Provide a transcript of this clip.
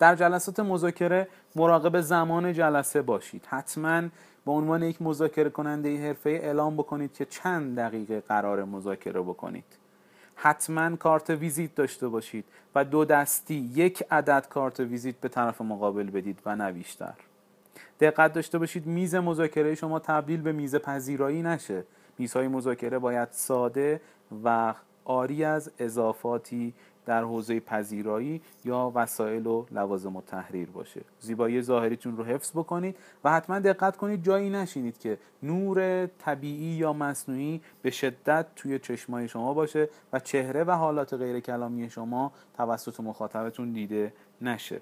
در جلسات مذاکره مراقب زمان جلسه باشید. حتما به عنوان یک مذاکره کننده حرفه اعلام بکنید که چند دقیقه قرار مذاکره بکنید. حتما کارت ویزیت داشته باشید و دو دستی یک عدد کارت ویزیت به طرف مقابل بدید و نه بیشتر. دقت داشته باشید میز مذاکره شما تبدیل به میز پذیرایی نشه. میزهای مذاکره باید ساده و آری از اضافاتی در حوزه پذیرایی یا وسایل و لوازم و تحریر باشه. زیبایی ظاهریتون رو حفظ بکنید و حتما دقت کنید جایی نشینید که نور طبیعی یا مصنوعی به شدت توی چشمای شما باشه و چهره و حالات غیر کلامی شما توسط مخاطبتون دیده نشه.